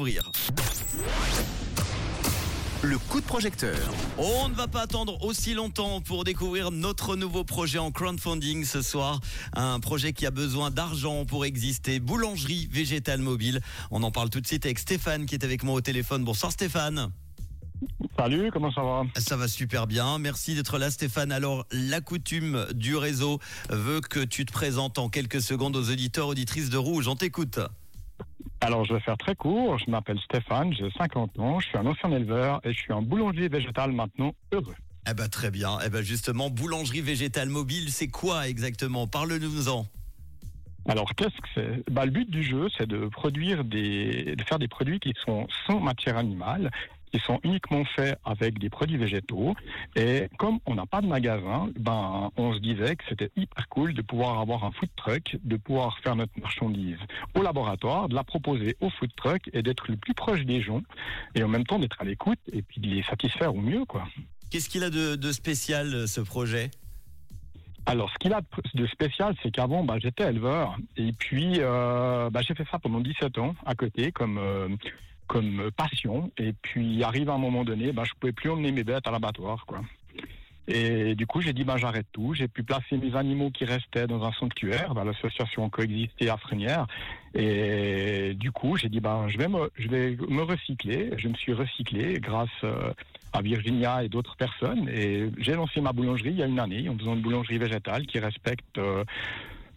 Ouvrir. Le coup de projecteur. On ne va pas attendre aussi longtemps pour découvrir notre nouveau projet en crowdfunding ce soir. Un projet qui a besoin d'argent pour exister. Boulangerie végétale mobile. On en parle tout de suite avec Stéphane qui est avec moi au téléphone. Bonsoir Stéphane. Salut, comment ça va? Ça va super bien. Merci d'être là Stéphane. Alors, la coutume du réseau veut que tu te présentes en quelques secondes aux auditeurs, auditrices de Rouge. On t'écoute. Alors, je vais faire très court. Je m'appelle Stéphane, j'ai 50 ans, je suis un ancien éleveur et je suis un boulanger végétal maintenant heureux. Eh ben très bien. Eh ben justement, boulangerie végétale mobile, c'est quoi exactement? Parle-nous-en. Alors, qu'est-ce que c'est? Bah, Le but du jeu, c'est de produire des, de faire des produits qui sont sans matière animale, qui sont uniquement faits avec des produits végétaux. Et comme on n'a pas de magasin, ben, on se disait que c'était hyper cool de pouvoir avoir un food truck, de pouvoir faire notre marchandise au laboratoire, de la proposer au food truck et d'être le plus proche des gens et en même temps d'être à l'écoute et puis de les satisfaire au mieux, quoi. Qu'est-ce qu'il a de, de spécial euh, ce projet? Alors, ce qu'il a de spécial, c'est qu'avant, bah, j'étais éleveur. Et puis, euh, bah, j'ai fait ça pendant 17 ans à côté, comme, euh, comme passion. Et puis, arrive à un moment donné, bah, je pouvais plus emmener mes bêtes à l'abattoir, quoi. Et du coup, j'ai dit, bah, j'arrête tout. J'ai pu placer mes animaux qui restaient dans un sanctuaire, dans l'association Coexister à Frénière. Et du coup, j'ai dit, bah, je vais me, je vais me recycler. Je me suis recyclé grâce euh, à Virginia et d'autres personnes. Et j'ai lancé ma boulangerie il y a une année en faisant une boulangerie végétale qui respecte euh,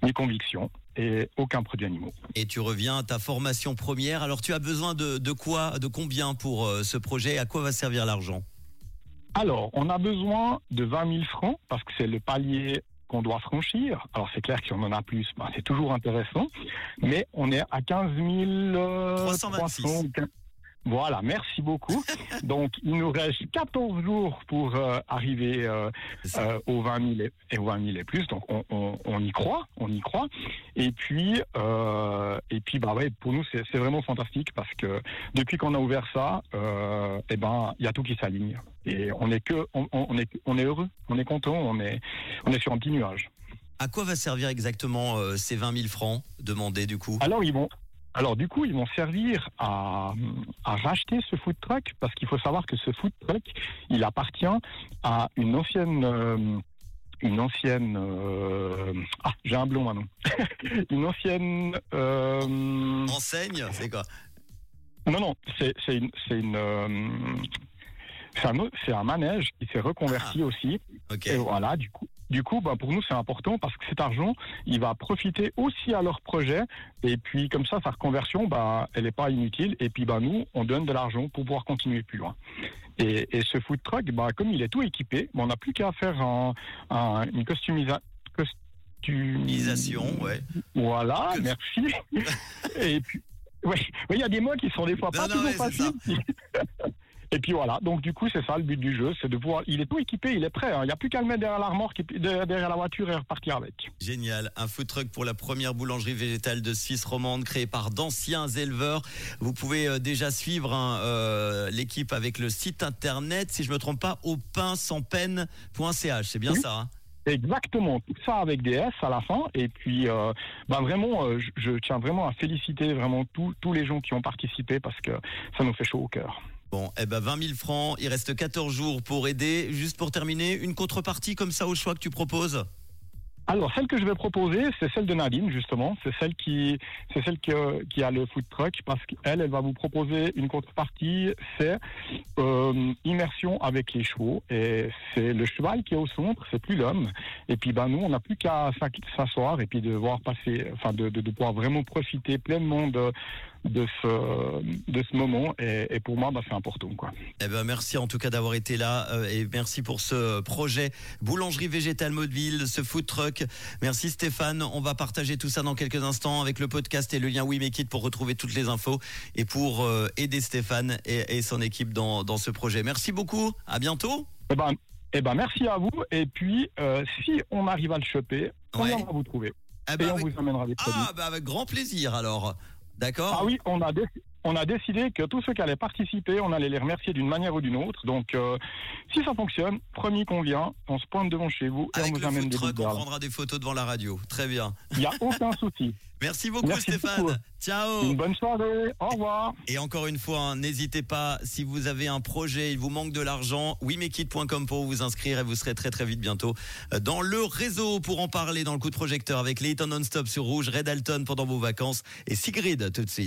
mes convictions et aucun produit animaux. Et tu reviens à ta formation première. Alors, tu as besoin de, de quoi, de combien pour euh, ce projet? À quoi va servir l'argent? Alors, on a besoin de 20 000 francs parce que c'est le palier qu'on doit franchir. Alors, c'est clair que si on en a plus, bah, c'est toujours intéressant. Mais on est à 15 000... euh, 326. 300. Voilà, merci beaucoup. Donc, il nous reste 14 jours pour euh, arriver euh, euh, aux 20 000 et, aux 20 000 et plus. Donc, on, on, on y croit, on y croit. Et puis, et puis, bah ouais, pour nous, c'est c'est vraiment fantastique parce que depuis qu'on a ouvert ça, eh ben, il y a tout qui s'aligne. Et on est que, on, on est, on est heureux, on est content, on est, on est sur un petit nuage. À quoi va servir exactement euh, ces 20 000 francs demandés du coup? Alors ils vont, alors du coup ils vont servir à, à racheter ce food truck parce qu'il faut savoir que ce food truck il appartient à une ancienne euh, une ancienne euh, ah j'ai un blond maintenant une ancienne euh, Enseigne C'est quoi? Non non c'est c'est une c'est une c'est un, autre- c'est un manège qui s'est reconverti aussi. Ok. Et voilà, du coup, du coup, bah, pour nous, c'est important parce que cet argent, il va profiter aussi à leur projet. Et puis, comme ça, sa reconversion, bah, elle n'est pas inutile. Et puis, bah, nous, on donne de l'argent pour pouvoir continuer plus loin. Et, et ce food truck, bah, comme il est tout équipé, bah, on n'a plus qu'à faire un, un- une customisa- custom- Utilisation, ouais. Voilà, Que- merci. et puis, oui, il y a des mots qui sont des fois Non, pas non, toujours faciles. Et puis voilà, donc du coup c'est ça le but du jeu, c'est de pouvoir. Il est tout équipé, il est prêt. hein. Il n'y a plus qu'à le mettre derrière la remorque, et puis derrière la voiture et repartir avec. Génial, un food truck pour la première boulangerie végétale de Suisse romande créée par d'anciens éleveurs. Vous pouvez euh, déjà suivre hein, euh, l'équipe avec le site internet, si je me trompe pas, au pain sans peine.ch. C'est bien Oui. ça. hein? Exactement, tout ça avec des S à la fin. Et puis, euh, ben vraiment, euh, je, je tiens vraiment à féliciter vraiment tous les gens qui ont participé parce que ça nous fait chaud au cœur. Bon, eh ben 20 000 francs. Il reste 14 jours pour aider. Juste pour terminer, une contrepartie comme ça au choix que tu proposes? Alors, celle que je vais proposer, c'est celle de Nadine, justement. C'est celle qui, c'est celle euh, a le food truck parce qu'elle, elle va vous proposer une contrepartie, c'est euh, immersion avec les chevaux. Et c'est le cheval qui est au centre, c'est plus l'homme. Et puis, ben, nous, on n'a plus qu'à s'asseoir et puis de voir passer, enfin, de, de pouvoir vraiment profiter pleinement de, de ce, de ce moment. Et, et pour moi, ben, c'est important, quoi. Eh ben merci en tout cas d'avoir été là euh, et merci pour ce projet boulangerie végétale mobile, ce food truck. Merci Stéphane. On va partager tout ça dans quelques instants avec le podcast et le lien We Make It pour retrouver toutes les infos et pour euh, aider Stéphane et, et son équipe dans, dans ce projet. Merci beaucoup. À bientôt. Eh ben, eh ben, merci à vous. Et puis, euh, si on arrive à le choper, on Ouais. viendra vous trouver? Ah Et bah on vous amènera des produits. ah, bah avec grand plaisir alors. D'accord? Ah oui, on a, déc- on a décidé que tous ceux qui allaient participer, on allait les remercier d'une manière ou d'une autre. Donc, euh, si ça fonctionne, promis qu'on vient, on se pointe devant chez vous et Avec on vous amène des boules on prendra des photos devant la radio. Très bien. Il n'y a aucun souci. Merci beaucoup Merci Stéphane. beaucoup. Ciao. Une bonne soirée. Au revoir. Et encore une fois, hein, n'hésitez pas, si vous avez un projet, il vous manque de l'argent, wimekit.com pour vous inscrire et vous serez très très vite bientôt euh, dans le réseau pour en parler dans le coup de projecteur avec Layton Non-Stop sur Rouge, Red Alton pendant vos vacances et Sigrid tout de suite.